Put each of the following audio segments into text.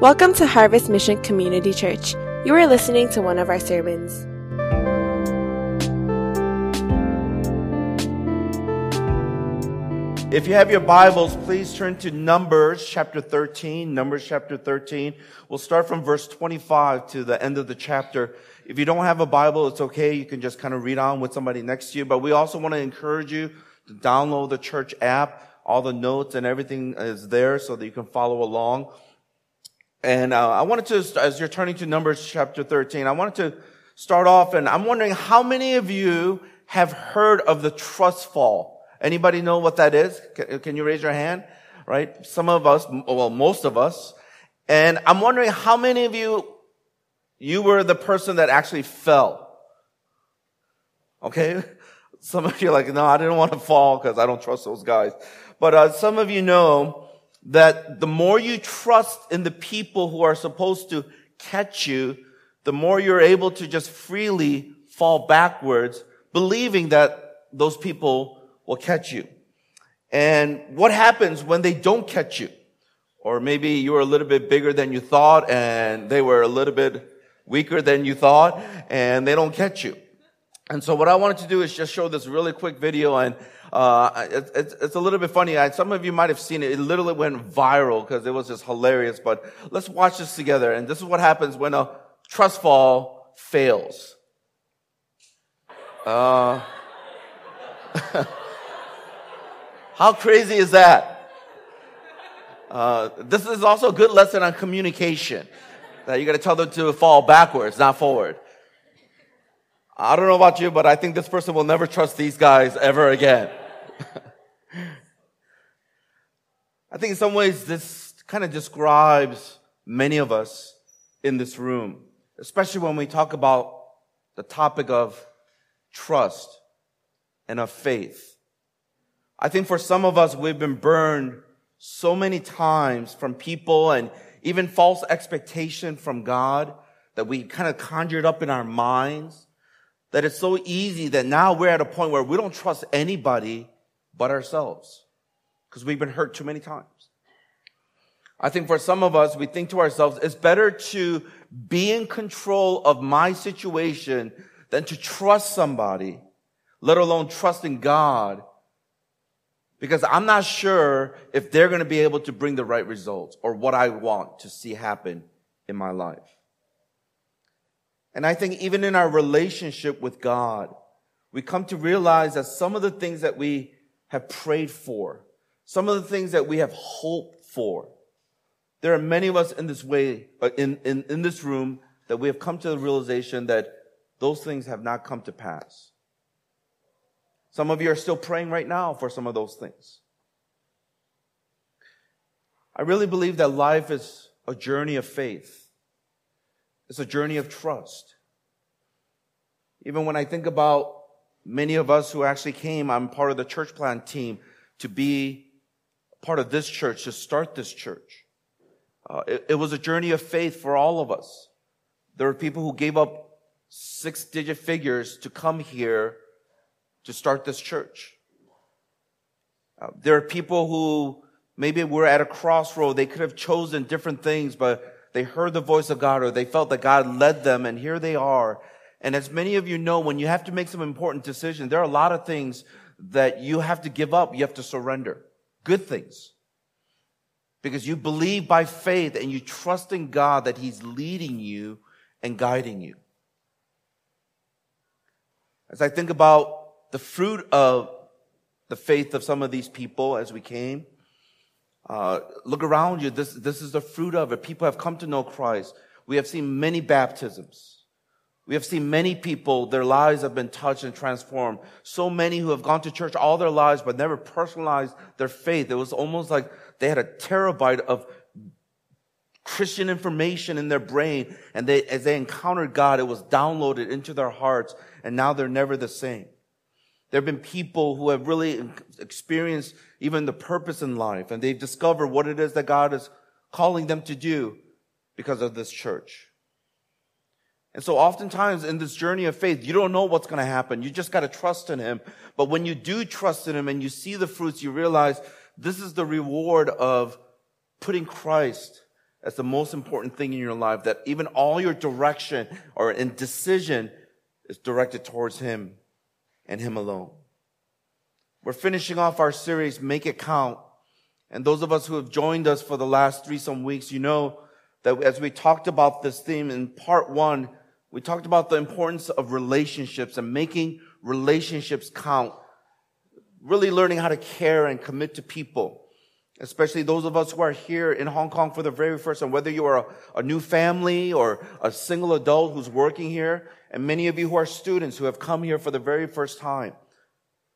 Welcome to Harvest Mission Community Church. You are listening to one of our sermons. If you have your Bibles, please turn to Numbers chapter 13. Numbers chapter 13. We'll start from verse 25 to the end of the chapter. If you don't have a Bible, it's okay. You can just kind of read on with somebody next to you. But we also want to encourage you to download the church app. All the notes and everything is there so that you can follow along. And uh, I wanted to, as you're turning to Numbers chapter 13, I wanted to start off and I'm wondering how many of you have heard of the trust fall? Anybody know what that is? Can, can you raise your hand? Right? Some of us, well, most of us. And I'm wondering how many of you, you were the person that actually fell. Okay? Some of you are like, no, I didn't want to fall because I don't trust those guys. But uh, some of you know that the more you trust in the people who are supposed to catch you, the more you're able to just freely fall backwards, believing that those people will catch you. And what happens when they don't catch you? Or maybe you were a little bit bigger than you thought and they were a little bit weaker than you thought and they don't catch you. And so what I wanted to do is just show this really quick video and uh, it, it's, it's a little bit funny. I, some of you might have seen it. It literally went viral because it was just hilarious. But let's watch this together. And this is what happens when a trust fall fails. Uh, How crazy is that? Uh, this is also a good lesson on communication. That you got to tell them to fall backwards, not forward. I don't know about you, but I think this person will never trust these guys ever again. I think in some ways this kind of describes many of us in this room, especially when we talk about the topic of trust and of faith. I think for some of us, we've been burned so many times from people and even false expectation from God that we kind of conjured up in our minds that it's so easy that now we're at a point where we don't trust anybody but ourselves because we've been hurt too many times. I think for some of us, we think to ourselves, it's better to be in control of my situation than to trust somebody, let alone trust in God because I'm not sure if they're going to be able to bring the right results or what I want to see happen in my life. And I think even in our relationship with God, we come to realize that some of the things that we have prayed for, some of the things that we have hoped for, there are many of us in this way, uh, in, in, in this room, that we have come to the realization that those things have not come to pass. Some of you are still praying right now for some of those things. I really believe that life is a journey of faith. It's a journey of trust. Even when I think about many of us who actually came, I'm part of the church plant team to be part of this church, to start this church. Uh, it, it was a journey of faith for all of us. There were people who gave up six digit figures to come here to start this church. Uh, there are people who maybe were at a crossroad. They could have chosen different things, but they heard the voice of God or they felt that God led them and here they are. And as many of you know, when you have to make some important decisions, there are a lot of things that you have to give up. You have to surrender. Good things. Because you believe by faith and you trust in God that He's leading you and guiding you. As I think about the fruit of the faith of some of these people as we came. Uh, look around you. This, this is the fruit of it. People have come to know Christ. We have seen many baptisms. We have seen many people, their lives have been touched and transformed. So many who have gone to church all their lives, but never personalized their faith. It was almost like they had a terabyte of Christian information in their brain. And they, as they encountered God, it was downloaded into their hearts. And now they're never the same. There have been people who have really experienced even the purpose in life and they've discovered what it is that God is calling them to do because of this church. And so oftentimes in this journey of faith, you don't know what's going to happen. You just got to trust in Him. But when you do trust in Him and you see the fruits, you realize this is the reward of putting Christ as the most important thing in your life, that even all your direction or in decision is directed towards Him and Him alone. We're finishing off our series, Make It Count. And those of us who have joined us for the last three some weeks, you know that as we talked about this theme in part one, we talked about the importance of relationships and making relationships count. Really learning how to care and commit to people especially those of us who are here in Hong Kong for the very first time, whether you are a, a, new family or a single adult who's working here, and many of you who are students who have come here for the very first time.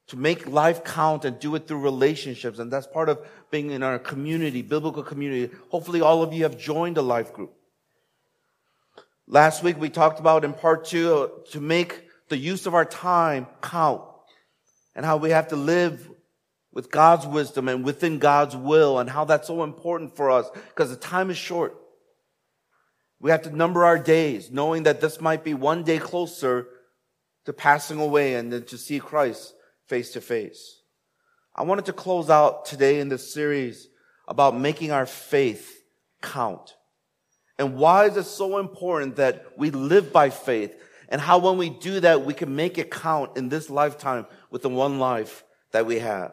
To make life count and do it through relationships. And that's part of being in our community, biblical community. Hopefully all of you have joined a life group. Last week we talked about in part two uh, to make the use of our time count and how we have to live with God's wisdom and within God's will and how that's so important for us because the time is short. We have to number our days, knowing that this might be one day closer to passing away and then to see Christ face to face. I wanted to close out today in this series about making our faith count. And why is it so important that we live by faith and how when we do that, we can make it count in this lifetime with the one life that we have.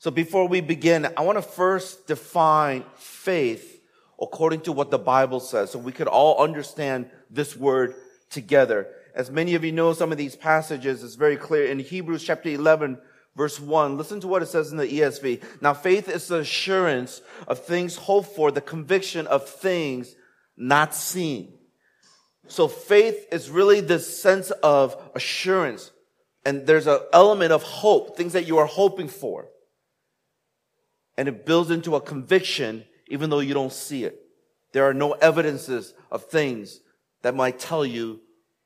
So before we begin, I want to first define faith according to what the Bible says so we could all understand this word together. As many of you know, some of these passages is very clear in Hebrews chapter 11 verse 1. Listen to what it says in the ESV. Now faith is the assurance of things hoped for, the conviction of things not seen. So faith is really this sense of assurance. And there's an element of hope, things that you are hoping for and it builds into a conviction even though you don't see it. There are no evidences of things that might tell you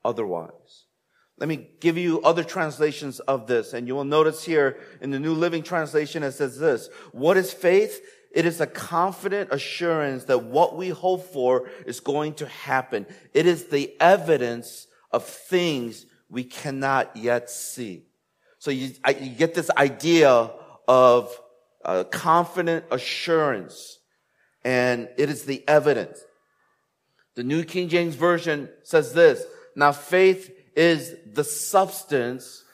otherwise. Let me give you other translations of this, and you will notice here in the New Living Translation it says this. What is faith? It is a confident assurance that what we hope for is going to happen. It is the evidence of things we cannot yet see. So you, I, you get this idea of a confident assurance, and it is the evidence. The New King James Version says this, now faith is the substance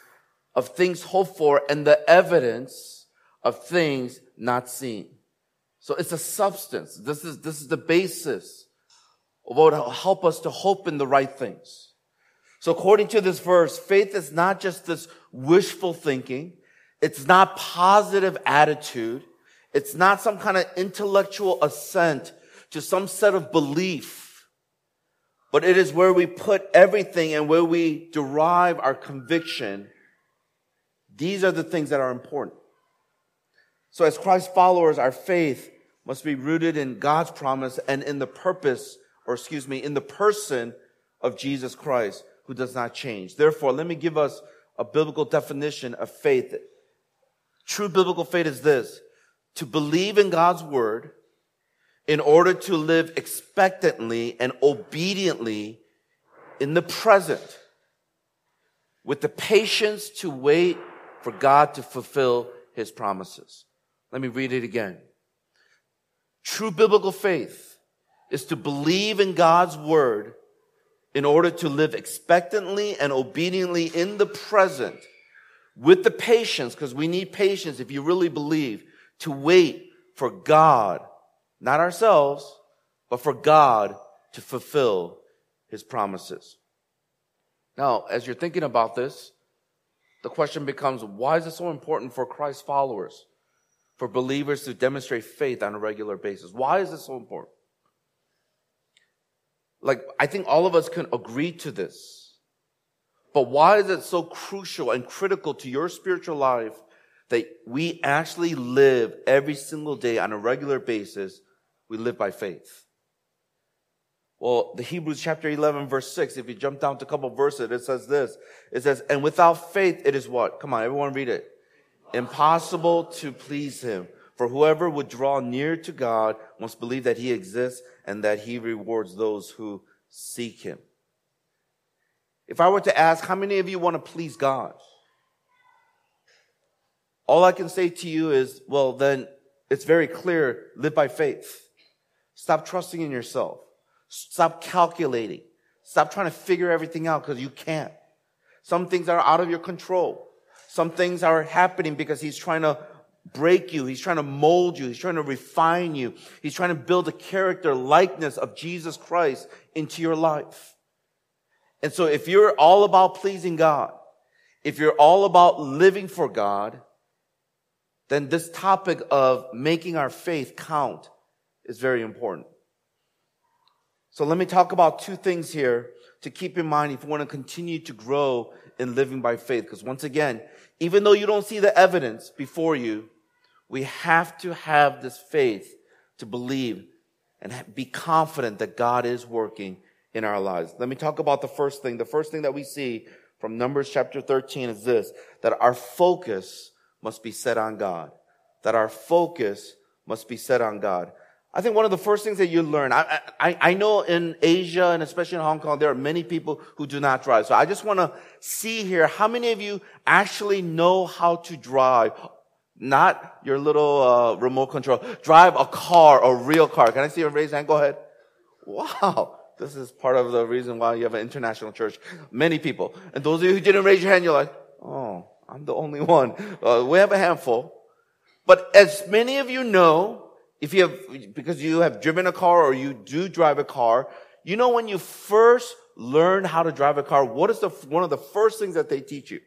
of things hoped for and the evidence of things not seen. So it's a substance. This is, this is the basis of what will help us to hope in the right things. So according to this verse, faith is not just this wishful thinking. It's not positive attitude. It's not some kind of intellectual assent to some set of belief, but it is where we put everything and where we derive our conviction. These are the things that are important. So as Christ followers, our faith must be rooted in God's promise and in the purpose, or excuse me, in the person of Jesus Christ, who does not change. Therefore, let me give us a biblical definition of faith True biblical faith is this to believe in God's word in order to live expectantly and obediently in the present with the patience to wait for God to fulfill his promises. Let me read it again. True biblical faith is to believe in God's word in order to live expectantly and obediently in the present with the patience, because we need patience if you really believe, to wait for God, not ourselves, but for God to fulfill his promises. Now, as you're thinking about this, the question becomes, why is it so important for Christ followers, for believers to demonstrate faith on a regular basis? Why is it so important? Like, I think all of us can agree to this. But why is it so crucial and critical to your spiritual life that we actually live every single day on a regular basis? We live by faith. Well, the Hebrews chapter 11 verse 6, if you jump down to a couple verses, it says this. It says, and without faith, it is what? Come on, everyone read it. Impossible to please him. For whoever would draw near to God must believe that he exists and that he rewards those who seek him. If I were to ask, how many of you want to please God? All I can say to you is, well, then it's very clear, live by faith. Stop trusting in yourself. Stop calculating. Stop trying to figure everything out because you can't. Some things are out of your control. Some things are happening because he's trying to break you. He's trying to mold you. He's trying to refine you. He's trying to build a character likeness of Jesus Christ into your life. And so if you're all about pleasing God, if you're all about living for God, then this topic of making our faith count is very important. So let me talk about two things here to keep in mind if you want to continue to grow in living by faith. Because once again, even though you don't see the evidence before you, we have to have this faith to believe and be confident that God is working in our lives. Let me talk about the first thing. The first thing that we see from Numbers chapter 13 is this, that our focus must be set on God. That our focus must be set on God. I think one of the first things that you learn, I, I, I know in Asia and especially in Hong Kong, there are many people who do not drive. So I just want to see here, how many of you actually know how to drive? Not your little uh, remote control. Drive a car, a real car. Can I see a raised hand? Go ahead. Wow. This is part of the reason why you have an international church. Many people. And those of you who didn't raise your hand, you're like, oh, I'm the only one. Uh, we have a handful. But as many of you know, if you have, because you have driven a car or you do drive a car, you know when you first learn how to drive a car, what is the, one of the first things that they teach you?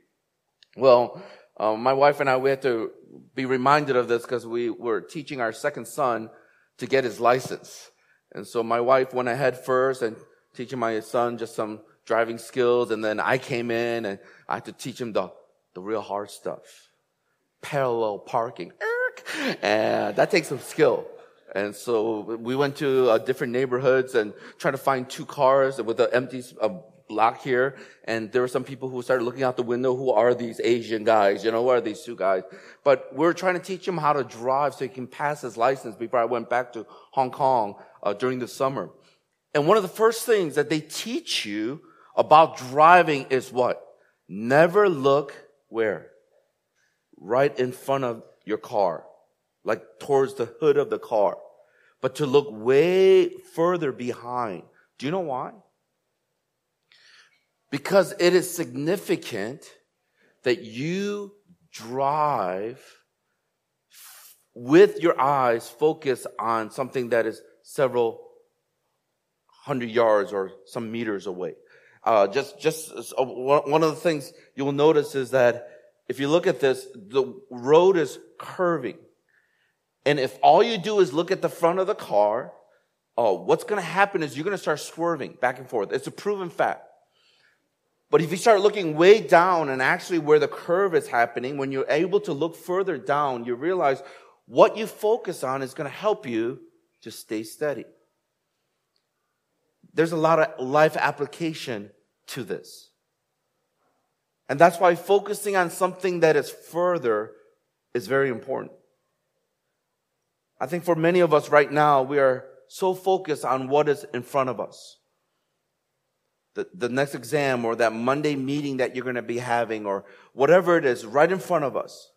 Well, uh, my wife and I, we had to be reminded of this because we were teaching our second son to get his license. And so my wife went ahead first and teaching my son just some driving skills. And then I came in and I had to teach him the, the real hard stuff. Parallel parking. And that takes some skill. And so we went to uh, different neighborhoods and tried to find two cars with an empty uh, block here. And there were some people who started looking out the window. Who are these Asian guys? You know, who are these two guys? But we're trying to teach him how to drive so he can pass his license before I went back to Hong Kong uh, during the summer. And one of the first things that they teach you about driving is what? Never look where? Right in front of your car, like towards the hood of the car, but to look way further behind. Do you know why? Because it is significant that you drive with your eyes focused on something that is several hundred yards or some meters away. Uh, just, just uh, one of the things you will notice is that if you look at this, the road is curving. And if all you do is look at the front of the car, uh, what's going to happen is you're going to start swerving back and forth. It's a proven fact. But if you start looking way down and actually where the curve is happening, when you're able to look further down, you realize what you focus on is going to help you just stay steady. There's a lot of life application to this. And that's why focusing on something that is further is very important. I think for many of us right now, we are so focused on what is in front of us. The, the next exam or that Monday meeting that you're going to be having or whatever it is right in front of us.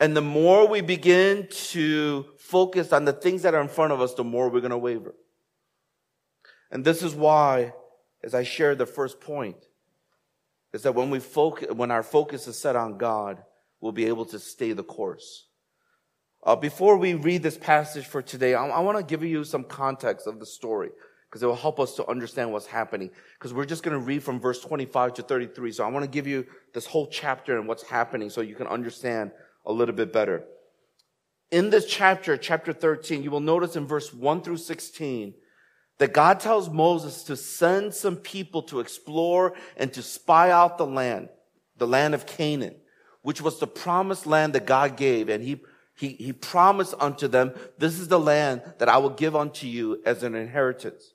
And the more we begin to focus on the things that are in front of us, the more we're going to waver. And this is why, as I shared the first point, is that when we focus, when our focus is set on God, we'll be able to stay the course. Uh, before we read this passage for today, I, I want to give you some context of the story because it will help us to understand what's happening. Because we're just going to read from verse 25 to 33. So I want to give you this whole chapter and what's happening so you can understand a little bit better. In this chapter, chapter 13, you will notice in verse 1 through 16 that God tells Moses to send some people to explore and to spy out the land, the land of Canaan, which was the promised land that God gave. And he, he, he promised unto them, this is the land that I will give unto you as an inheritance.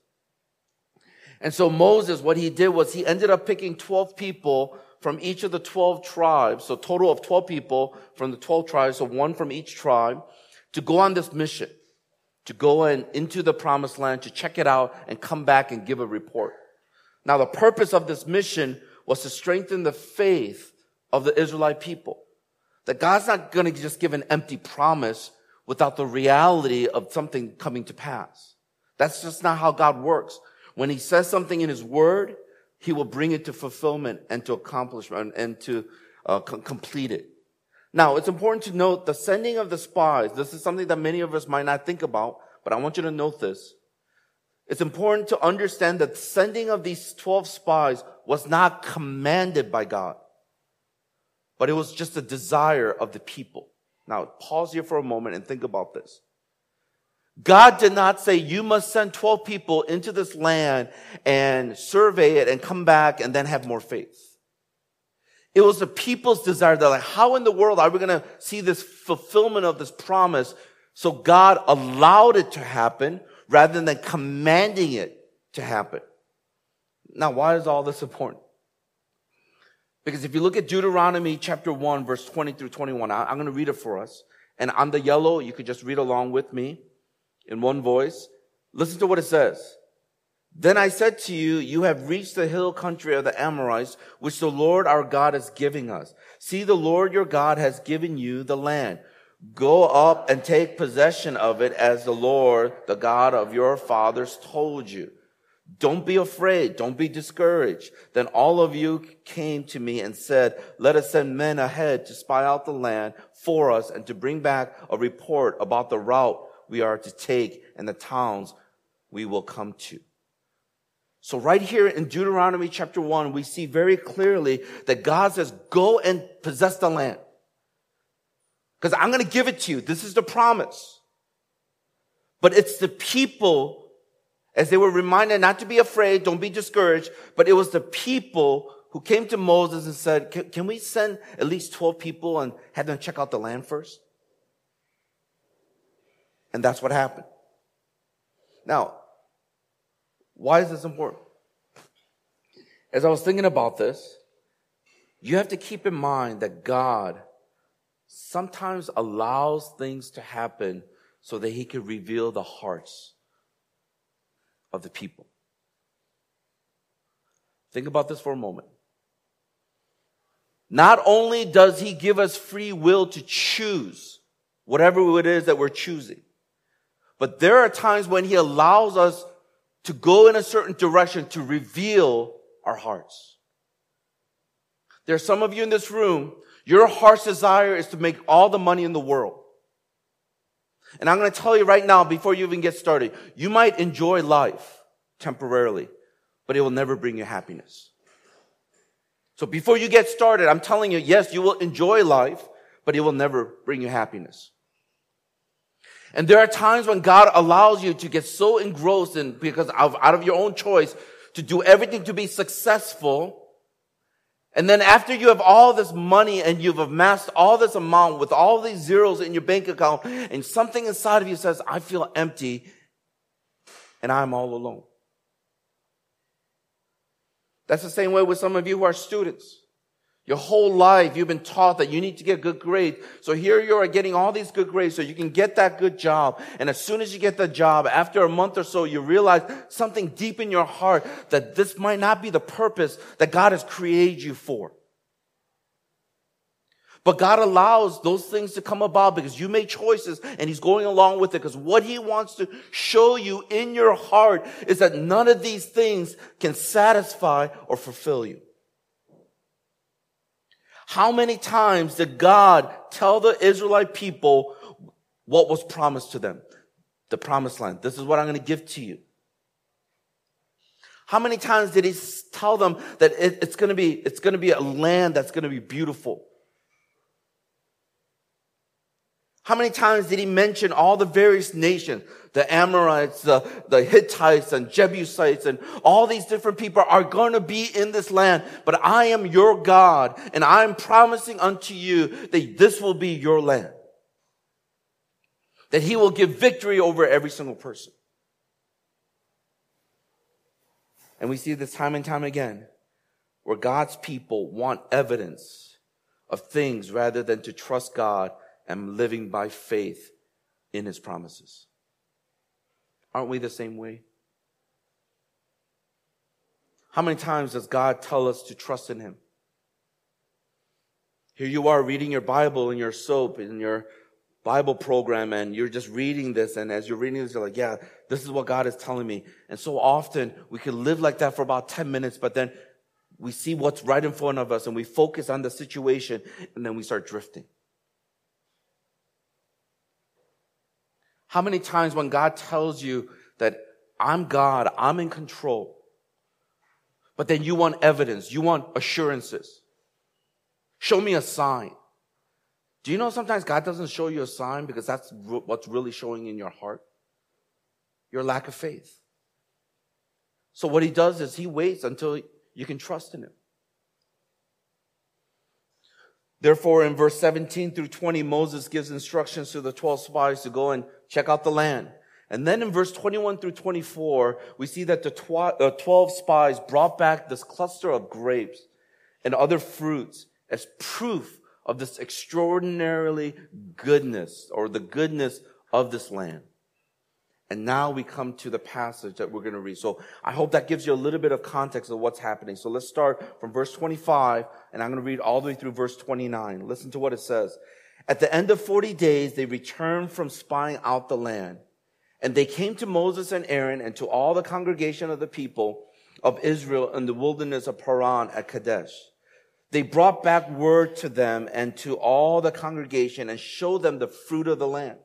And so Moses, what he did was he ended up picking 12 people from each of the 12 tribes, so total of 12 people from the 12 tribes, so one from each tribe, to go on this mission, to go in, into the promised land, to check it out and come back and give a report. Now, the purpose of this mission was to strengthen the faith of the Israelite people. That God's not going to just give an empty promise without the reality of something coming to pass. That's just not how God works. When he says something in his word, he will bring it to fulfillment and to accomplishment and to uh, complete it. Now, it's important to note the sending of the spies. This is something that many of us might not think about, but I want you to note this. It's important to understand that sending of these 12 spies was not commanded by God, but it was just a desire of the people. Now, pause here for a moment and think about this. God did not say, you must send 12 people into this land and survey it and come back and then have more faith. It was the people's desire that like, how in the world are we going to see this fulfillment of this promise? So God allowed it to happen rather than commanding it to happen. Now, why is all this important? Because if you look at Deuteronomy chapter 1, verse 20 through 21, I'm going to read it for us. And on the yellow, you could just read along with me in one voice. Listen to what it says. Then I said to you, you have reached the hill country of the Amorites, which the Lord our God is giving us. See, the Lord your God has given you the land. Go up and take possession of it as the Lord, the God of your fathers told you. Don't be afraid. Don't be discouraged. Then all of you came to me and said, let us send men ahead to spy out the land for us and to bring back a report about the route we are to take and the towns we will come to. So right here in Deuteronomy chapter one, we see very clearly that God says, go and possess the land. Because I'm going to give it to you. This is the promise. But it's the people, as they were reminded not to be afraid, don't be discouraged, but it was the people who came to Moses and said, can, can we send at least 12 people and have them check out the land first? And that's what happened. Now, why is this important? As I was thinking about this, you have to keep in mind that God sometimes allows things to happen so that he can reveal the hearts of the people. Think about this for a moment. Not only does he give us free will to choose whatever it is that we're choosing, but there are times when he allows us to go in a certain direction to reveal our hearts. There are some of you in this room, your heart's desire is to make all the money in the world. And I'm going to tell you right now, before you even get started, you might enjoy life temporarily, but it will never bring you happiness. So before you get started, I'm telling you, yes, you will enjoy life, but it will never bring you happiness. And there are times when God allows you to get so engrossed in, because of, out of your own choice, to do everything to be successful. And then after you have all this money and you've amassed all this amount with all these zeros in your bank account and something inside of you says, I feel empty and I'm all alone. That's the same way with some of you who are students. Your whole life, you've been taught that you need to get good grades. So here you are getting all these good grades so you can get that good job. And as soon as you get the job, after a month or so, you realize something deep in your heart that this might not be the purpose that God has created you for. But God allows those things to come about because you made choices and He's going along with it because what He wants to show you in your heart is that none of these things can satisfy or fulfill you. How many times did God tell the Israelite people what was promised to them? The promised land. This is what I'm going to give to you. How many times did he tell them that it, it's going to be, it's going to be a land that's going to be beautiful? How many times did he mention all the various nations? The Amorites, the, the Hittites and Jebusites and all these different people are going to be in this land. But I am your God and I'm promising unto you that this will be your land. That he will give victory over every single person. And we see this time and time again where God's people want evidence of things rather than to trust God and living by faith in his promises. Aren't we the same way? How many times does God tell us to trust in him? Here you are reading your Bible and your soap and your Bible program and you're just reading this and as you're reading this, you're like, yeah, this is what God is telling me. And so often we can live like that for about 10 minutes, but then we see what's right in front of us and we focus on the situation and then we start drifting. How many times when God tells you that I'm God, I'm in control, but then you want evidence, you want assurances. Show me a sign. Do you know sometimes God doesn't show you a sign because that's what's really showing in your heart? Your lack of faith. So what he does is he waits until you can trust in him. Therefore, in verse 17 through 20, Moses gives instructions to the 12 spies to go and check out the land. And then in verse 21 through 24, we see that the uh, 12 spies brought back this cluster of grapes and other fruits as proof of this extraordinarily goodness or the goodness of this land. And now we come to the passage that we're going to read. So I hope that gives you a little bit of context of what's happening. So let's start from verse 25 and I'm going to read all the way through verse 29. Listen to what it says. At the end of 40 days, they returned from spying out the land. And they came to Moses and Aaron and to all the congregation of the people of Israel in the wilderness of Paran at Kadesh. They brought back word to them and to all the congregation and showed them the fruit of the land.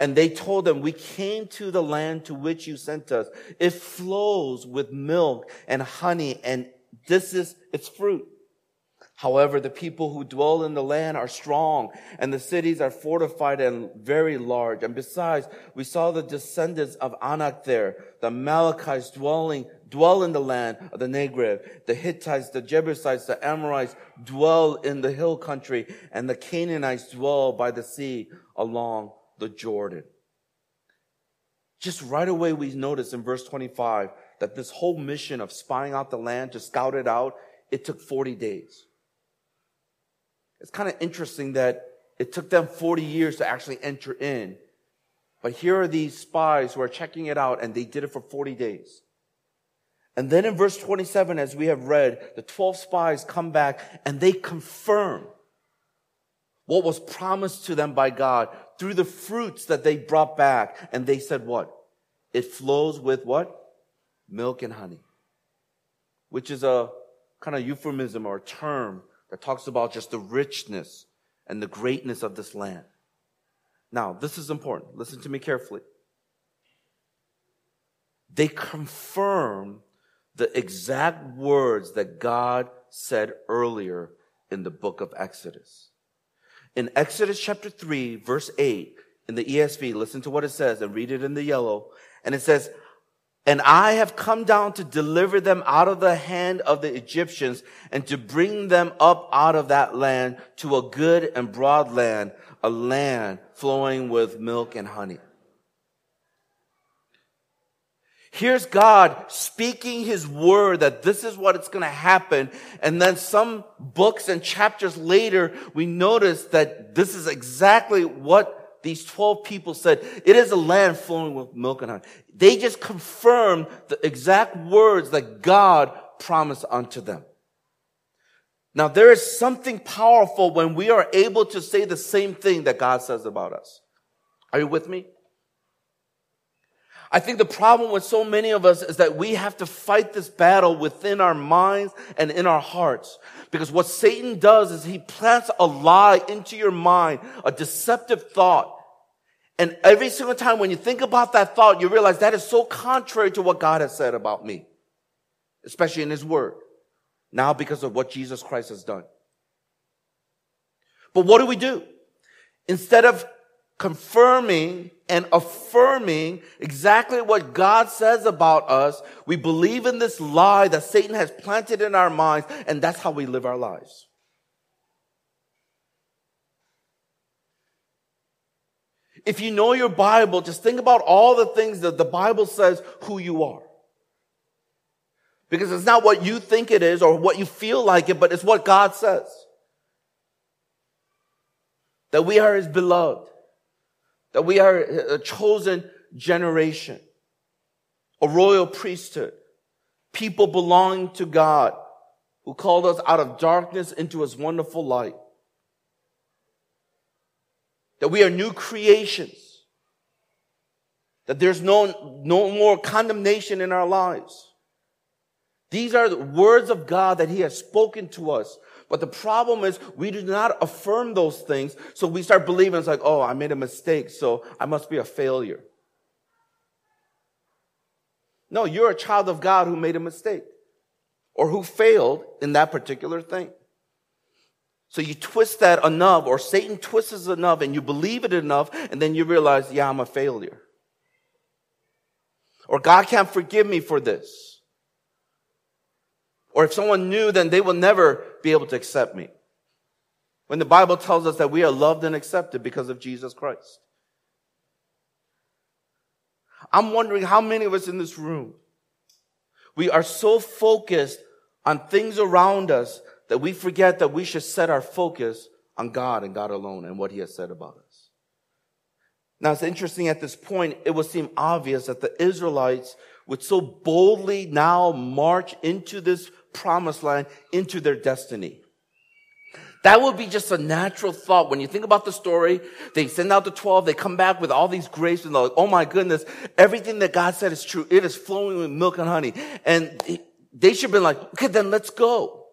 And they told them, we came to the land to which you sent us. It flows with milk and honey and this is its fruit. However, the people who dwell in the land are strong and the cities are fortified and very large. And besides, we saw the descendants of Anak there, the Amalekites dwelling, dwell in the land of the Negev. The Hittites, the Jebusites, the Amorites dwell in the hill country and the Canaanites dwell by the sea along the Jordan. Just right away, we notice in verse 25 that this whole mission of spying out the land to scout it out, it took 40 days. It's kind of interesting that it took them 40 years to actually enter in. But here are these spies who are checking it out and they did it for 40 days. And then in verse 27, as we have read, the 12 spies come back and they confirm what was promised to them by God through the fruits that they brought back. And they said what? It flows with what? Milk and honey, which is a kind of euphemism or term that talks about just the richness and the greatness of this land. Now, this is important. Listen to me carefully. They confirm the exact words that God said earlier in the book of Exodus. In Exodus chapter 3, verse 8, in the ESV, listen to what it says and read it in the yellow. And it says, and I have come down to deliver them out of the hand of the Egyptians and to bring them up out of that land to a good and broad land, a land flowing with milk and honey. Here's God speaking his word that this is what it's going to happen. And then some books and chapters later, we notice that this is exactly what these 12 people said, it is a land flowing with milk and honey. They just confirmed the exact words that God promised unto them. Now there is something powerful when we are able to say the same thing that God says about us. Are you with me? I think the problem with so many of us is that we have to fight this battle within our minds and in our hearts. Because what Satan does is he plants a lie into your mind, a deceptive thought. And every single time when you think about that thought, you realize that is so contrary to what God has said about me, especially in his word. Now because of what Jesus Christ has done. But what do we do? Instead of confirming and affirming exactly what God says about us, we believe in this lie that Satan has planted in our minds, and that's how we live our lives. If you know your Bible, just think about all the things that the Bible says who you are. Because it's not what you think it is or what you feel like it, but it's what God says. That we are His beloved that we are a chosen generation, a royal priesthood, people belonging to God who called us out of darkness into his wonderful light. that we are new creations, that there's no, no more condemnation in our lives. These are the words of God that He has spoken to us. But the problem is we do not affirm those things. So we start believing it's like, oh, I made a mistake. So I must be a failure. No, you're a child of God who made a mistake or who failed in that particular thing. So you twist that enough, or Satan twists it enough, and you believe it enough, and then you realize, yeah, I'm a failure. Or God can't forgive me for this. Or if someone knew, then they will never be able to accept me. When the Bible tells us that we are loved and accepted because of Jesus Christ. I'm wondering how many of us in this room, we are so focused on things around us that we forget that we should set our focus on God and God alone and what He has said about us. Now it's interesting at this point, it would seem obvious that the Israelites would so boldly now march into this promised land, into their destiny. That would be just a natural thought. When you think about the story, they send out the 12, they come back with all these grapes and they're like, oh my goodness, everything that God said is true. It is flowing with milk and honey. And they should have been like, okay, then let's go.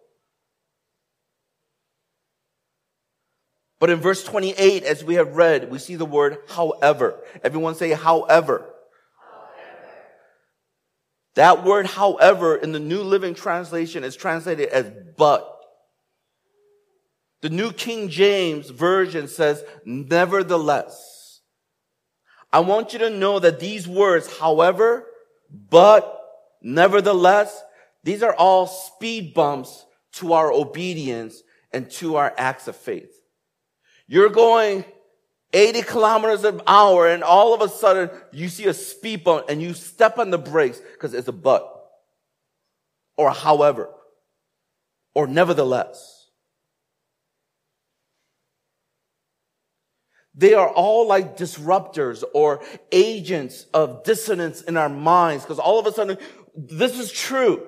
But in verse 28, as we have read, we see the word however. Everyone say however. That word, however, in the New Living Translation is translated as but. The New King James Version says, nevertheless. I want you to know that these words, however, but, nevertheless, these are all speed bumps to our obedience and to our acts of faith. You're going 80 kilometers an hour and all of a sudden you see a speed bump and you step on the brakes because it's a but. Or however. Or nevertheless. They are all like disruptors or agents of dissonance in our minds because all of a sudden, this is true.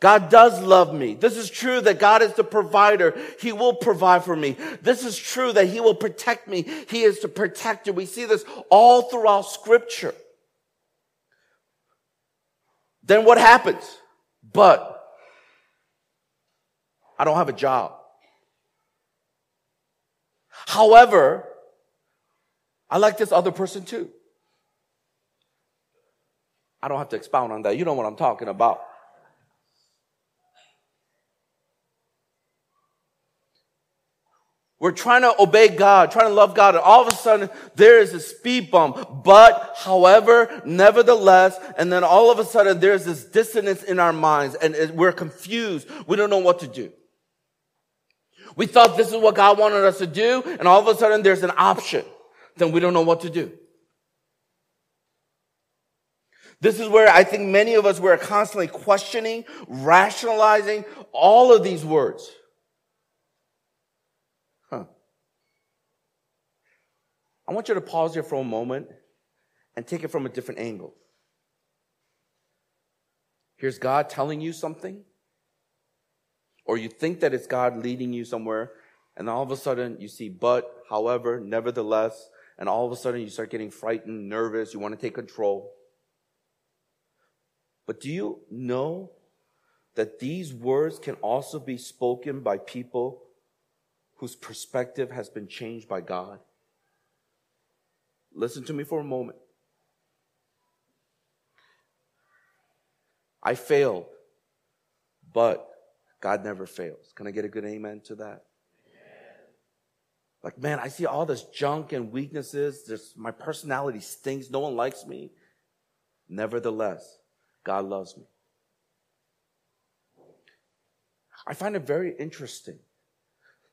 God does love me. This is true that God is the provider. He will provide for me. This is true that He will protect me. He is the protector. We see this all throughout scripture. Then what happens? But I don't have a job. However, I like this other person too. I don't have to expound on that. You know what I'm talking about. We're trying to obey God, trying to love God, and all of a sudden there is a speed bump. But, however, nevertheless, and then all of a sudden there's this dissonance in our minds and we're confused. We don't know what to do. We thought this is what God wanted us to do, and all of a sudden there's an option. Then we don't know what to do. This is where I think many of us were constantly questioning, rationalizing all of these words. I want you to pause here for a moment and take it from a different angle. Here's God telling you something, or you think that it's God leading you somewhere, and all of a sudden you see, but, however, nevertheless, and all of a sudden you start getting frightened, nervous, you want to take control. But do you know that these words can also be spoken by people whose perspective has been changed by God? Listen to me for a moment. I failed, but God never fails. Can I get a good amen to that? Like, man, I see all this junk and weaknesses. Just my personality stinks. No one likes me. Nevertheless, God loves me. I find it very interesting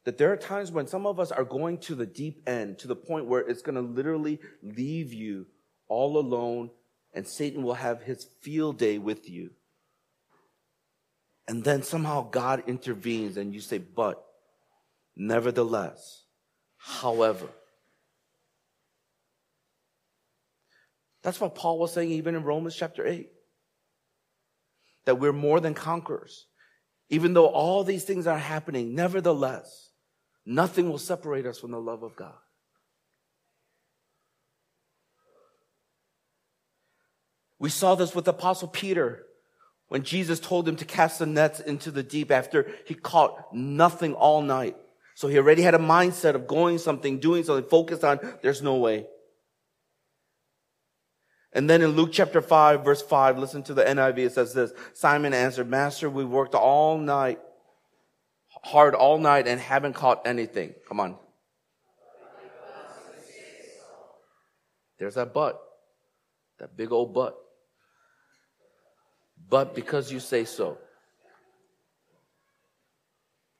that there are times when some of us are going to the deep end, to the point where it's going to literally leave you all alone, and Satan will have his field day with you. And then somehow God intervenes, and you say, But, nevertheless, however. That's what Paul was saying even in Romans chapter 8. That we're more than conquerors. Even though all these things are happening, nevertheless, Nothing will separate us from the love of God. We saw this with Apostle Peter when Jesus told him to cast the nets into the deep after he caught nothing all night. So he already had a mindset of going something, doing something, focused on there's no way. And then in Luke chapter 5, verse 5, listen to the NIV, it says this Simon answered, Master, we worked all night hard all night and haven't caught anything. Come on. There's that but. That big old but but because you say so,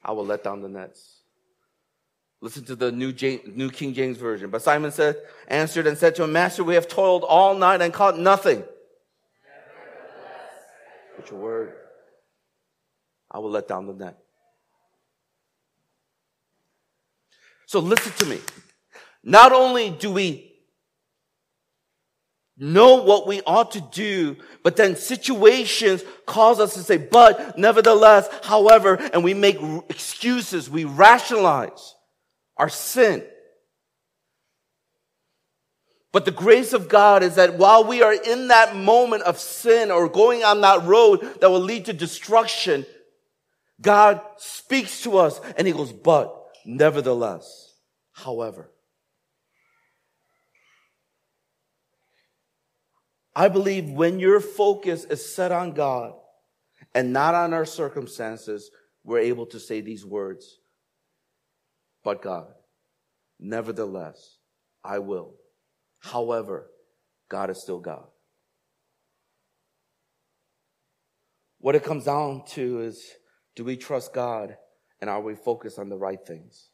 I will let down the nets. Listen to the New, James, New King James Version. But Simon said, answered and said to him, Master, we have toiled all night and caught nothing. Put your word. I will let down the net. So listen to me. Not only do we know what we ought to do, but then situations cause us to say, but nevertheless, however, and we make excuses, we rationalize our sin. But the grace of God is that while we are in that moment of sin or going on that road that will lead to destruction, God speaks to us and he goes, but nevertheless, however. I believe when your focus is set on God and not on our circumstances, we're able to say these words. But God, nevertheless, I will. However, God is still God. What it comes down to is, do we trust God and are we focused on the right things?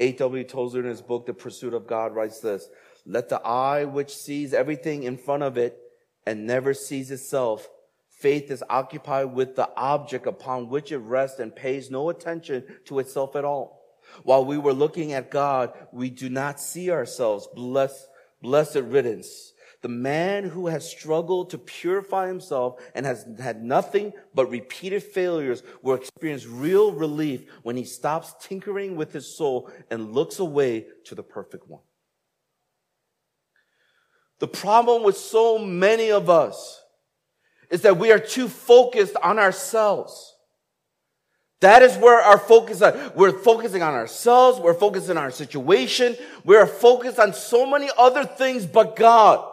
A.W. Tozer in his book, The Pursuit of God, writes this, let the eye which sees everything in front of it and never sees itself. Faith is occupied with the object upon which it rests and pays no attention to itself at all. While we were looking at God, we do not see ourselves. Bless, blessed riddance. The man who has struggled to purify himself and has had nothing but repeated failures will experience real relief when he stops tinkering with his soul and looks away to the perfect one. The problem with so many of us is that we are too focused on ourselves. That is where our focus is. We're focusing on ourselves. We're focusing on our situation. We're focused on so many other things but God.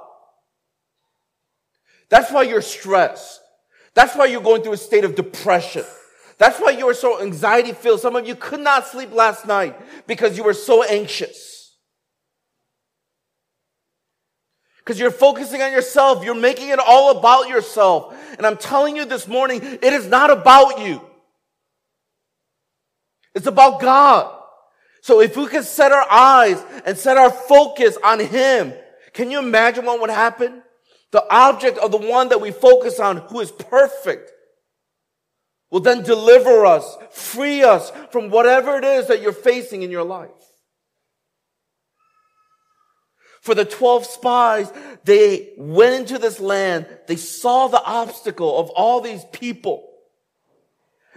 That's why you're stressed. That's why you're going through a state of depression. That's why you are so anxiety filled. Some of you could not sleep last night because you were so anxious. Because you're focusing on yourself. You're making it all about yourself. And I'm telling you this morning, it is not about you. It's about God. So if we can set our eyes and set our focus on Him, can you imagine what would happen? The object of the one that we focus on, who is perfect, will then deliver us, free us from whatever it is that you're facing in your life. For the 12 spies, they went into this land. They saw the obstacle of all these people.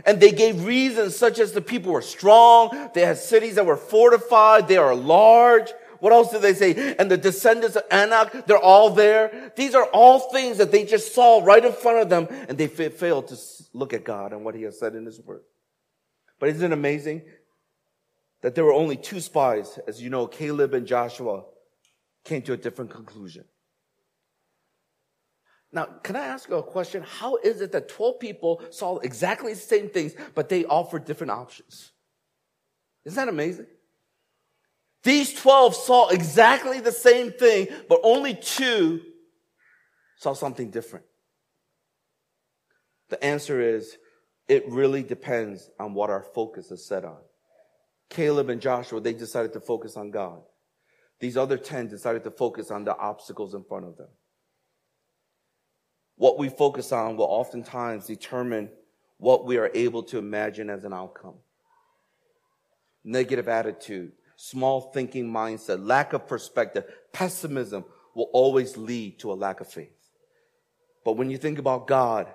And they gave reasons such as the people were strong. They had cities that were fortified. They are large. What else did they say? And the descendants of Anak, they're all there. These are all things that they just saw right in front of them and they failed to look at God and what he has said in his word. But isn't it amazing that there were only two spies, as you know, Caleb and Joshua, came to a different conclusion. Now, can I ask you a question? How is it that 12 people saw exactly the same things, but they offered different options? Isn't that amazing? These 12 saw exactly the same thing, but only two saw something different. The answer is it really depends on what our focus is set on. Caleb and Joshua, they decided to focus on God. These other 10 decided to focus on the obstacles in front of them. What we focus on will oftentimes determine what we are able to imagine as an outcome. Negative attitude, small thinking mindset, lack of perspective, pessimism will always lead to a lack of faith. But when you think about God,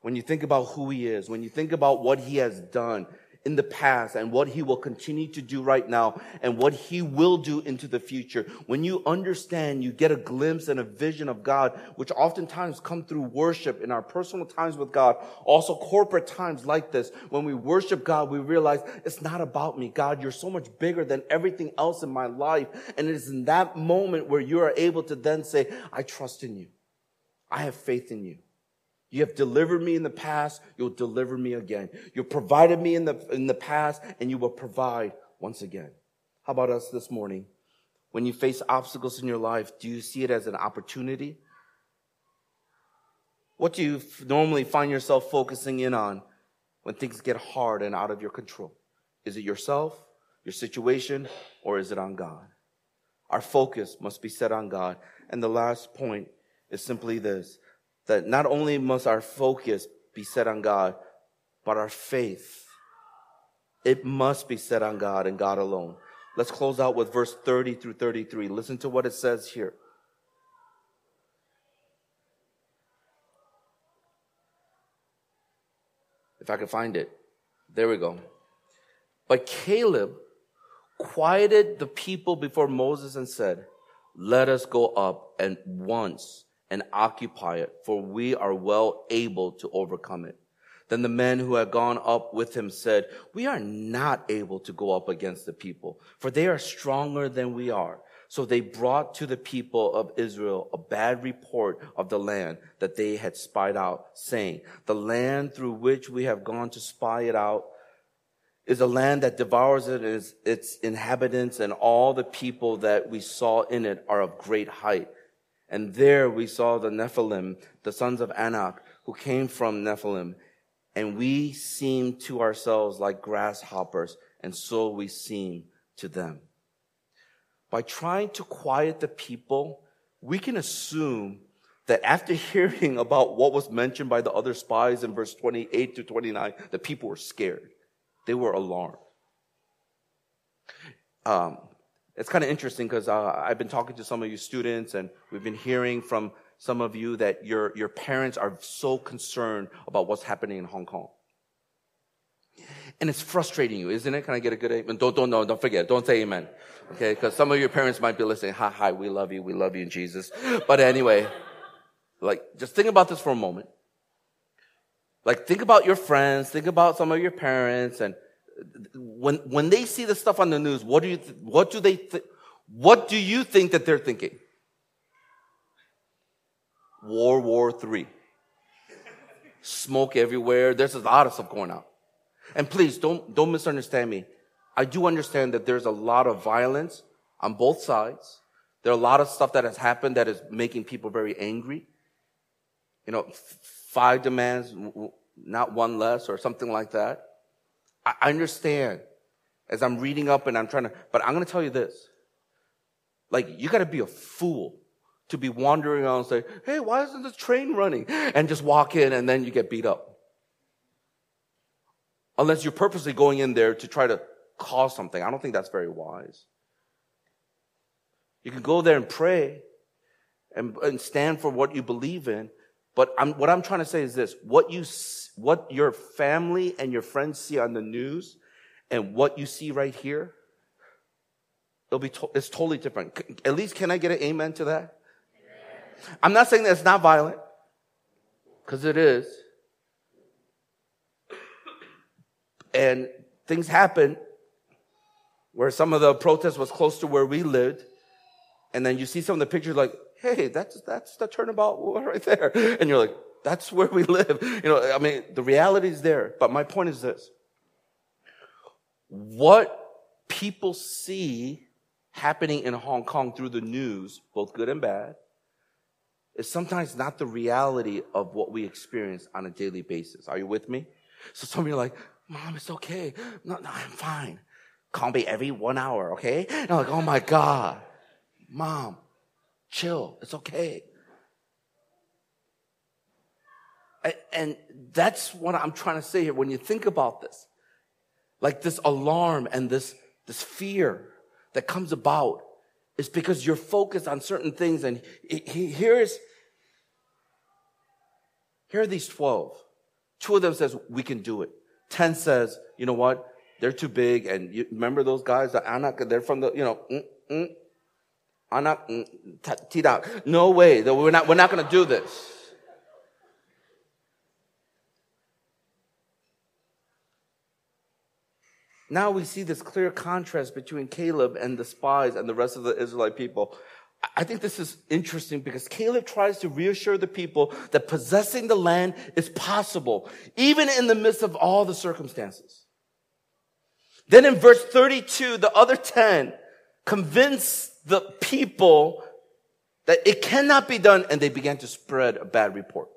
when you think about who He is, when you think about what He has done, in the past and what he will continue to do right now and what he will do into the future, when you understand, you get a glimpse and a vision of God, which oftentimes come through worship in our personal times with God, also corporate times like this. When we worship God, we realize it's not about me. God, you're so much bigger than everything else in my life. And it is in that moment where you are able to then say, I trust in you. I have faith in you. You have delivered me in the past. You'll deliver me again. You have provided me in the, in the past and you will provide once again. How about us this morning? When you face obstacles in your life, do you see it as an opportunity? What do you f- normally find yourself focusing in on when things get hard and out of your control? Is it yourself, your situation, or is it on God? Our focus must be set on God. And the last point is simply this that not only must our focus be set on God, but our faith, it must be set on God and God alone. Let's close out with verse 30 through 33. Listen to what it says here. If I can find it. There we go. But Caleb quieted the people before Moses and said, Let us go up and once and occupy it, for we are well able to overcome it. Then the men who had gone up with him said, We are not able to go up against the people, for they are stronger than we are. So they brought to the people of Israel a bad report of the land that they had spied out, saying, The land through which we have gone to spy it out is a land that devours it, its inhabitants, and all the people that we saw in it are of great height. And there we saw the Nephilim, the sons of Anak, who came from Nephilim. And we seemed to ourselves like grasshoppers, and so we seem to them. By trying to quiet the people, we can assume that after hearing about what was mentioned by the other spies in verse 28 to 29, the people were scared. They were alarmed. Um, it's kind of interesting because uh, I've been talking to some of you students and we've been hearing from some of you that your, your parents are so concerned about what's happening in Hong Kong. And it's frustrating you, isn't it? Can I get a good amen? Don't, don't, no, don't forget. Don't say amen. Okay. Cause some of your parents might be listening. Hi, hi, we love you. We love you in Jesus. But anyway, like, just think about this for a moment. Like, think about your friends. Think about some of your parents and when, when they see the stuff on the news, what do you, th- what do they, th- what do you think that they're thinking? World War Three. Smoke everywhere. There's a lot of stuff going on. And please don't, don't misunderstand me. I do understand that there's a lot of violence on both sides. There are a lot of stuff that has happened that is making people very angry. You know, f- five demands, not one less or something like that. I understand as I'm reading up and I'm trying to, but I'm going to tell you this. Like, you got to be a fool to be wandering around and say, hey, why isn't this train running? And just walk in and then you get beat up. Unless you're purposely going in there to try to cause something. I don't think that's very wise. You can go there and pray and, and stand for what you believe in. But I'm, what I'm trying to say is this. What you what your family and your friends see on the news and what you see right here, it'll be to- it's totally different. At least, can I get an amen to that? I'm not saying that it's not violent, because it is. And things happen where some of the protest was close to where we lived, and then you see some of the pictures like, hey, that's that's the turnabout right there, and you're like, that's where we live. You know, I mean, the reality is there. But my point is this. What people see happening in Hong Kong through the news, both good and bad, is sometimes not the reality of what we experience on a daily basis. Are you with me? So some of you are like, Mom, it's okay. No, no, I'm fine. Call me every one hour, okay? And I'm like, oh my God. Mom, chill. It's okay. And that's what I'm trying to say here. When you think about this, like this alarm and this, this fear that comes about is because you're focused on certain things. And here's, here are these 12. Two of them says, we can do it. 10 says, you know what? they're too big. And you remember those guys, the Anak, they're from the, you know, mm, mm, Anak, mm, Tidak. No way. We're not, we're not going to do this. Now we see this clear contrast between Caleb and the spies and the rest of the Israelite people. I think this is interesting because Caleb tries to reassure the people that possessing the land is possible, even in the midst of all the circumstances. Then in verse 32, the other 10 convince the people that it cannot be done and they began to spread a bad report.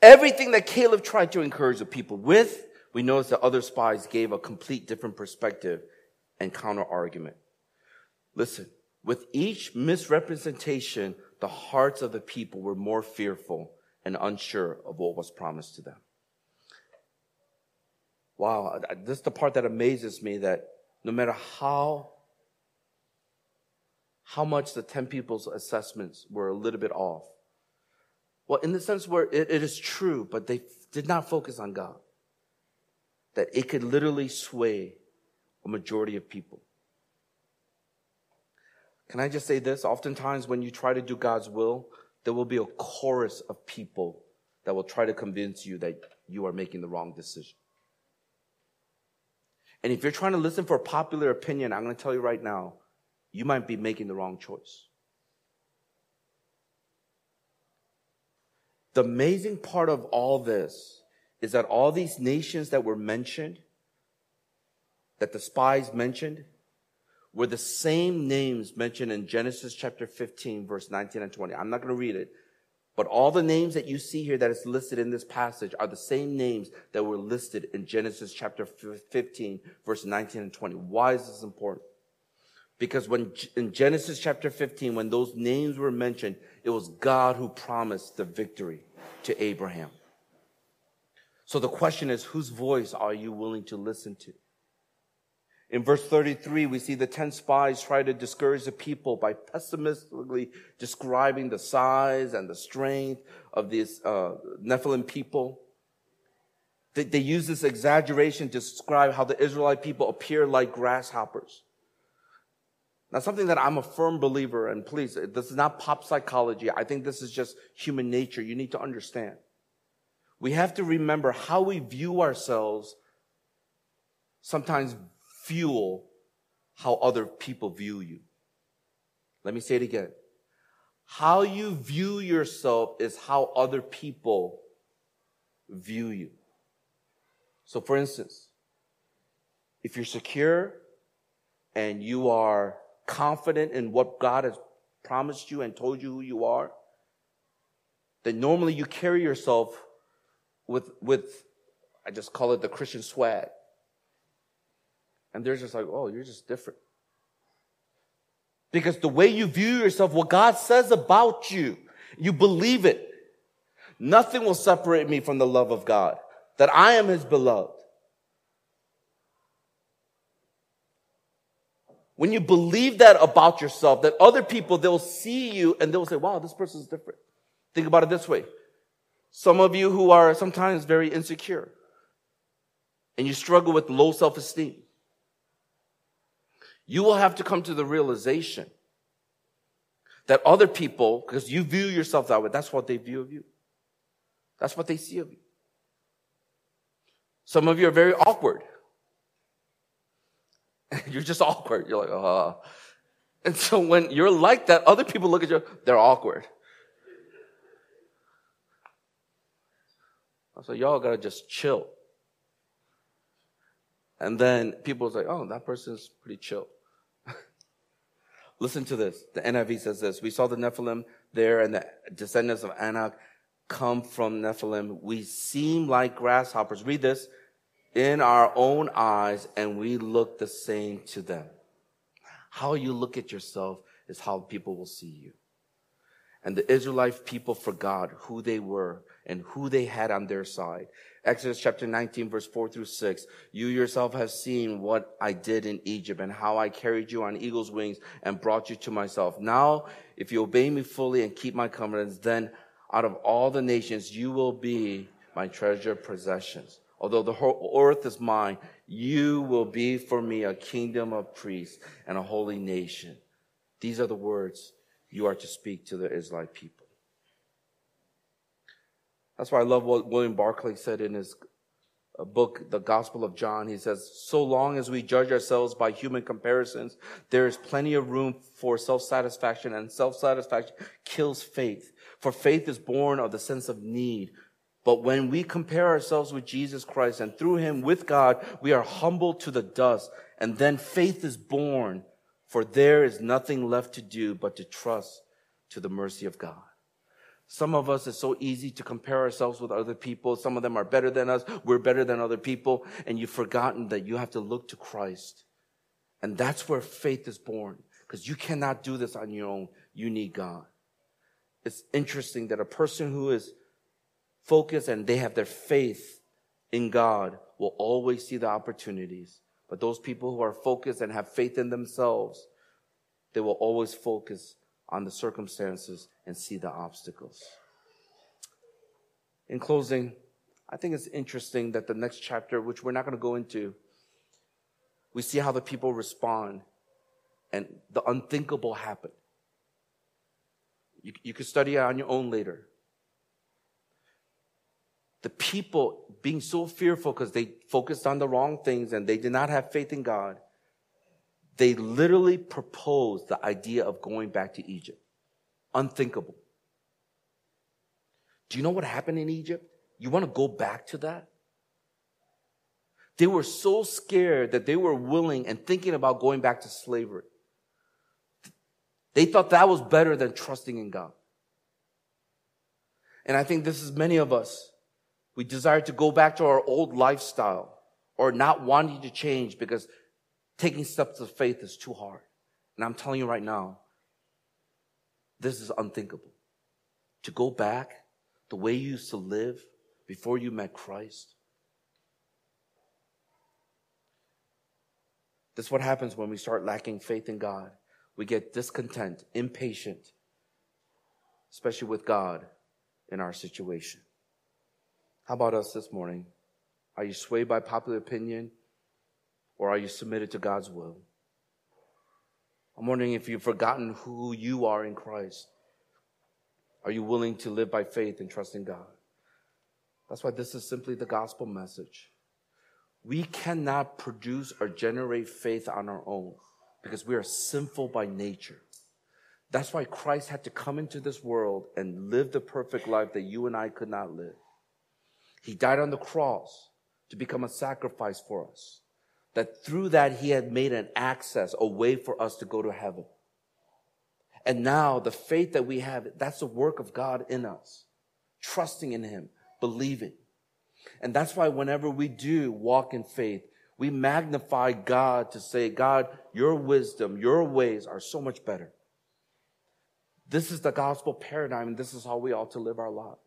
Everything that Caleb tried to encourage the people with, we notice that other spies gave a complete different perspective and counter argument. Listen, with each misrepresentation, the hearts of the people were more fearful and unsure of what was promised to them. Wow, this is the part that amazes me that no matter how how much the 10 people's assessments were a little bit off. Well, in the sense where it, it is true, but they did not focus on God. That it could literally sway a majority of people. Can I just say this? Oftentimes, when you try to do God's will, there will be a chorus of people that will try to convince you that you are making the wrong decision. And if you're trying to listen for popular opinion, I'm going to tell you right now, you might be making the wrong choice. The amazing part of all this is that all these nations that were mentioned, that the spies mentioned, were the same names mentioned in Genesis chapter 15, verse 19 and 20. I'm not going to read it, but all the names that you see here that is listed in this passage are the same names that were listed in Genesis chapter 15, verse 19 and 20. Why is this important? Because when in Genesis chapter 15, when those names were mentioned, it was God who promised the victory to Abraham. So the question is, whose voice are you willing to listen to? In verse 33, we see the 10 spies try to discourage the people by pessimistically describing the size and the strength of these uh, Nephilim people. They, they use this exaggeration to describe how the Israelite people appear like grasshoppers. Now, something that I'm a firm believer, and please, this is not pop psychology. I think this is just human nature. You need to understand. We have to remember how we view ourselves sometimes fuel how other people view you. Let me say it again. How you view yourself is how other people view you. So for instance, if you're secure and you are confident in what God has promised you and told you who you are, then normally you carry yourself with, with, I just call it the Christian swag. And they're just like, oh, you're just different. Because the way you view yourself, what God says about you, you believe it. Nothing will separate me from the love of God, that I am his beloved. When you believe that about yourself, that other people, they'll see you and they'll say, wow, this person's different. Think about it this way. Some of you who are sometimes very insecure and you struggle with low self-esteem you will have to come to the realization that other people, because you view yourself that way, that's what they view of you. That's what they see of you. Some of you are very awkward. you're just awkward. You're like, uh. And so when you're like that, other people look at you, they're awkward. So y'all gotta just chill. And then people say, oh, that person's pretty chill. Listen to this. The NIV says this. We saw the Nephilim there and the descendants of Anak come from Nephilim. We seem like grasshoppers. Read this. In our own eyes, and we look the same to them. How you look at yourself is how people will see you. And the Israelite people forgot who they were and who they had on their side. Exodus chapter 19 verse 4 through 6. You yourself have seen what I did in Egypt and how I carried you on eagle's wings and brought you to myself. Now, if you obey me fully and keep my covenants, then out of all the nations, you will be my treasure possessions. Although the whole earth is mine, you will be for me a kingdom of priests and a holy nation. These are the words you are to speak to the Israelite people. That's why I love what William Barclay said in his book, The Gospel of John. He says, So long as we judge ourselves by human comparisons, there is plenty of room for self satisfaction, and self satisfaction kills faith. For faith is born of the sense of need. But when we compare ourselves with Jesus Christ and through him with God, we are humbled to the dust. And then faith is born, for there is nothing left to do but to trust to the mercy of God. Some of us, it's so easy to compare ourselves with other people. Some of them are better than us. We're better than other people. And you've forgotten that you have to look to Christ. And that's where faith is born. Because you cannot do this on your own. You need God. It's interesting that a person who is focused and they have their faith in God will always see the opportunities. But those people who are focused and have faith in themselves, they will always focus on the circumstances and see the obstacles. In closing, I think it's interesting that the next chapter, which we're not going to go into, we see how the people respond and the unthinkable happened. You, you could study it on your own later the people being so fearful because they focused on the wrong things and they did not have faith in God, they literally proposed the idea of going back to Egypt. Unthinkable. Do you know what happened in Egypt? You want to go back to that? They were so scared that they were willing and thinking about going back to slavery. They thought that was better than trusting in God. And I think this is many of us we desire to go back to our old lifestyle or not wanting to change because taking steps of faith is too hard. And I'm telling you right now, this is unthinkable. To go back the way you used to live before you met Christ. That's what happens when we start lacking faith in God. We get discontent, impatient, especially with God in our situation. How about us this morning? Are you swayed by popular opinion or are you submitted to God's will? I'm wondering if you've forgotten who you are in Christ. Are you willing to live by faith and trust in God? That's why this is simply the gospel message. We cannot produce or generate faith on our own because we are sinful by nature. That's why Christ had to come into this world and live the perfect life that you and I could not live. He died on the cross to become a sacrifice for us. That through that, he had made an access, a way for us to go to heaven. And now the faith that we have, that's the work of God in us. Trusting in him, believing. And that's why whenever we do walk in faith, we magnify God to say, God, your wisdom, your ways are so much better. This is the gospel paradigm, and this is how we ought to live our lives.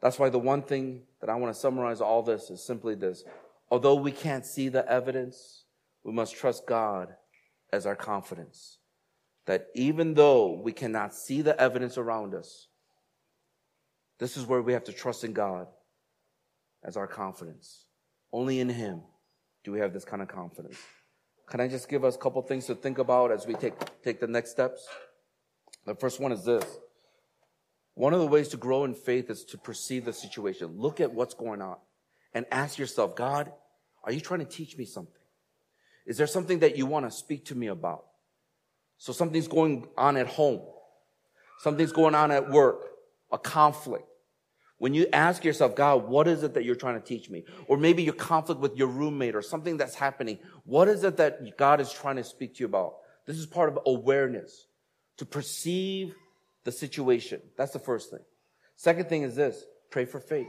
That's why the one thing that I want to summarize all this is simply this. Although we can't see the evidence, we must trust God as our confidence. That even though we cannot see the evidence around us, this is where we have to trust in God as our confidence. Only in Him do we have this kind of confidence. Can I just give us a couple things to think about as we take, take the next steps? The first one is this. One of the ways to grow in faith is to perceive the situation. Look at what's going on and ask yourself, God, are you trying to teach me something? Is there something that you want to speak to me about? So something's going on at home. Something's going on at work, a conflict. When you ask yourself, God, what is it that you're trying to teach me? Or maybe your conflict with your roommate or something that's happening. What is it that God is trying to speak to you about? This is part of awareness to perceive the situation. That's the first thing. Second thing is this pray for faith.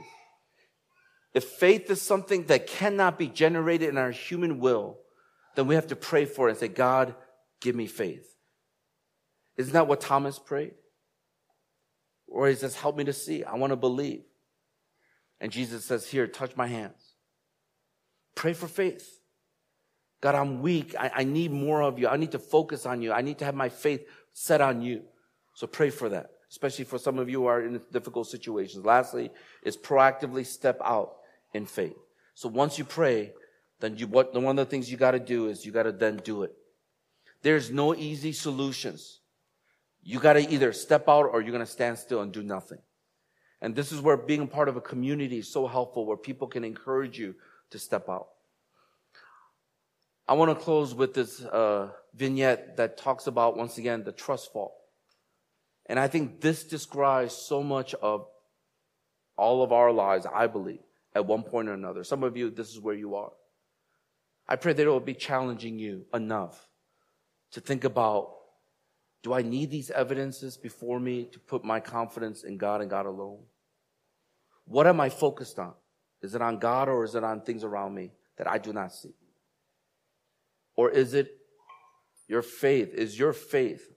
If faith is something that cannot be generated in our human will, then we have to pray for it and say, God, give me faith. Isn't that what Thomas prayed? Or he says, help me to see. I want to believe. And Jesus says, here, touch my hands. Pray for faith. God, I'm weak. I, I need more of you. I need to focus on you. I need to have my faith set on you. So pray for that, especially for some of you who are in difficult situations. Lastly, is proactively step out in faith. So once you pray, then you, what, one of the things you got to do is you got to then do it. There's no easy solutions. You got to either step out or you're going to stand still and do nothing. And this is where being part of a community is so helpful, where people can encourage you to step out. I want to close with this uh, vignette that talks about, once again, the trust fall. And I think this describes so much of all of our lives, I believe, at one point or another. Some of you, this is where you are. I pray that it will be challenging you enough to think about do I need these evidences before me to put my confidence in God and God alone? What am I focused on? Is it on God or is it on things around me that I do not see? Or is it your faith? Is your faith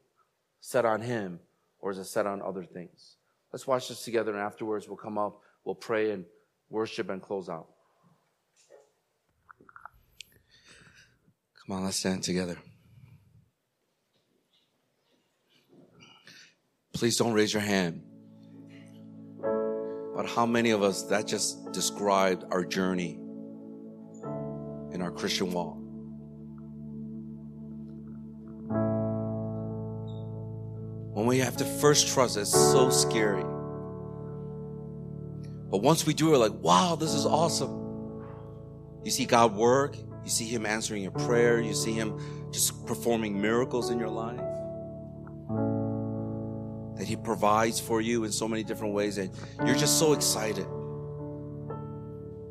set on Him or is it set on other things? Let's watch this together and afterwards we'll come up, we'll pray and worship and close out. Come on, let's stand together. Please don't raise your hand. But how many of us that just described our journey in our Christian walk? We have to first trust, it's so scary. But once we do it, like, wow, this is awesome. You see God work, you see Him answering your prayer, you see Him just performing miracles in your life that He provides for you in so many different ways, and you're just so excited.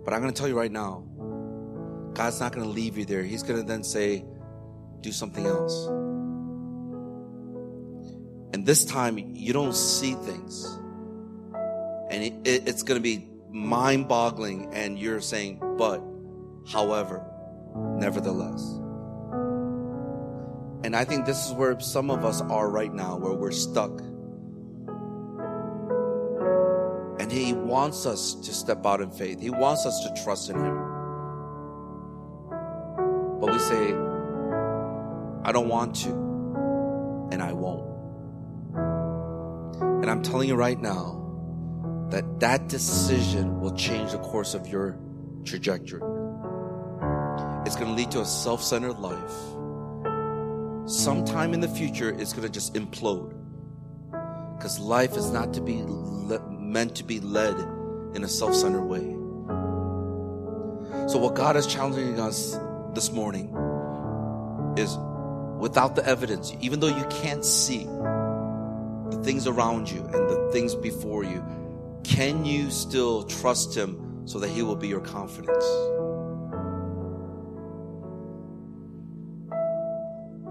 But I'm going to tell you right now, God's not going to leave you there. He's going to then say, do something else. And this time, you don't see things. And it, it, it's going to be mind boggling, and you're saying, but, however, nevertheless. And I think this is where some of us are right now, where we're stuck. And He wants us to step out in faith. He wants us to trust in Him. But we say, I don't want to, and I won't. I'm telling you right now that that decision will change the course of your trajectory. It's going to lead to a self centered life. Sometime in the future, it's going to just implode. Because life is not to be le- meant to be led in a self centered way. So, what God is challenging us this morning is without the evidence, even though you can't see things around you and the things before you, can you still trust Him so that He will be your confidence?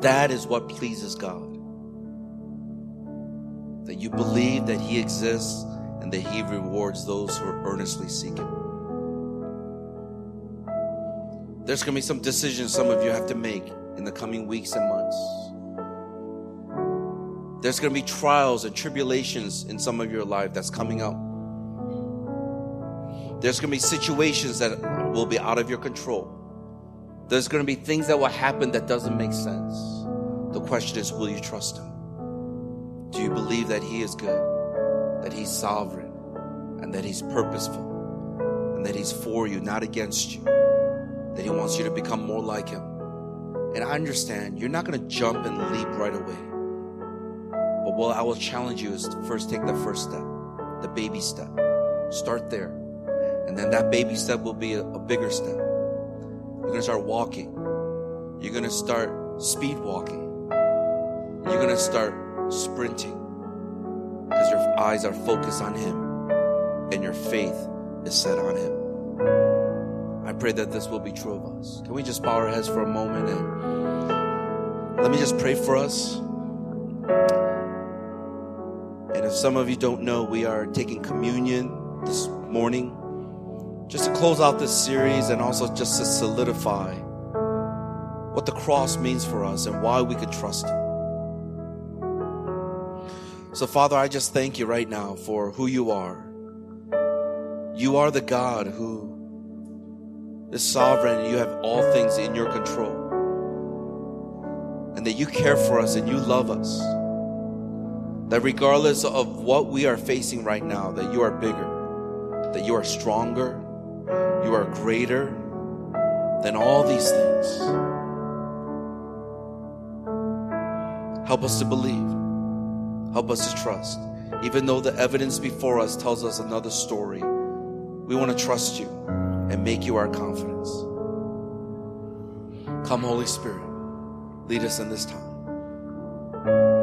That is what pleases God. That you believe that He exists and that He rewards those who earnestly seek Him. There's going to be some decisions some of you have to make in the coming weeks and months. There's going to be trials and tribulations in some of your life that's coming up. There's going to be situations that will be out of your control. There's going to be things that will happen that doesn't make sense. The question is, will you trust him? Do you believe that he is good, that he's sovereign, and that he's purposeful, and that he's for you, not against you, that he wants you to become more like him? And I understand you're not going to jump and leap right away. What I will challenge you is to first take the first step, the baby step. Start there. And then that baby step will be a, a bigger step. You're going to start walking. You're going to start speed walking. You're going to start sprinting because your eyes are focused on Him and your faith is set on Him. I pray that this will be true of us. Can we just bow our heads for a moment and let me just pray for us? If some of you don't know, we are taking communion this morning just to close out this series and also just to solidify what the cross means for us and why we could trust Him. So, Father, I just thank you right now for who you are. You are the God who is sovereign and you have all things in your control. And that you care for us and you love us. That regardless of what we are facing right now, that you are bigger, that you are stronger, You are greater than all these things. Help us to believe. Help us to trust. Even though the evidence before us tells us another story, we want to trust you and make you our confidence. Come, Holy Spirit, lead us in this time.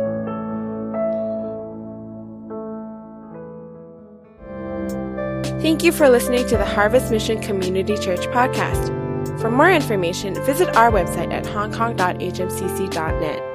Thank you for listening to the Harvest Mission Community Church podcast. For more information, visit our website at hongkong.hmcc.net.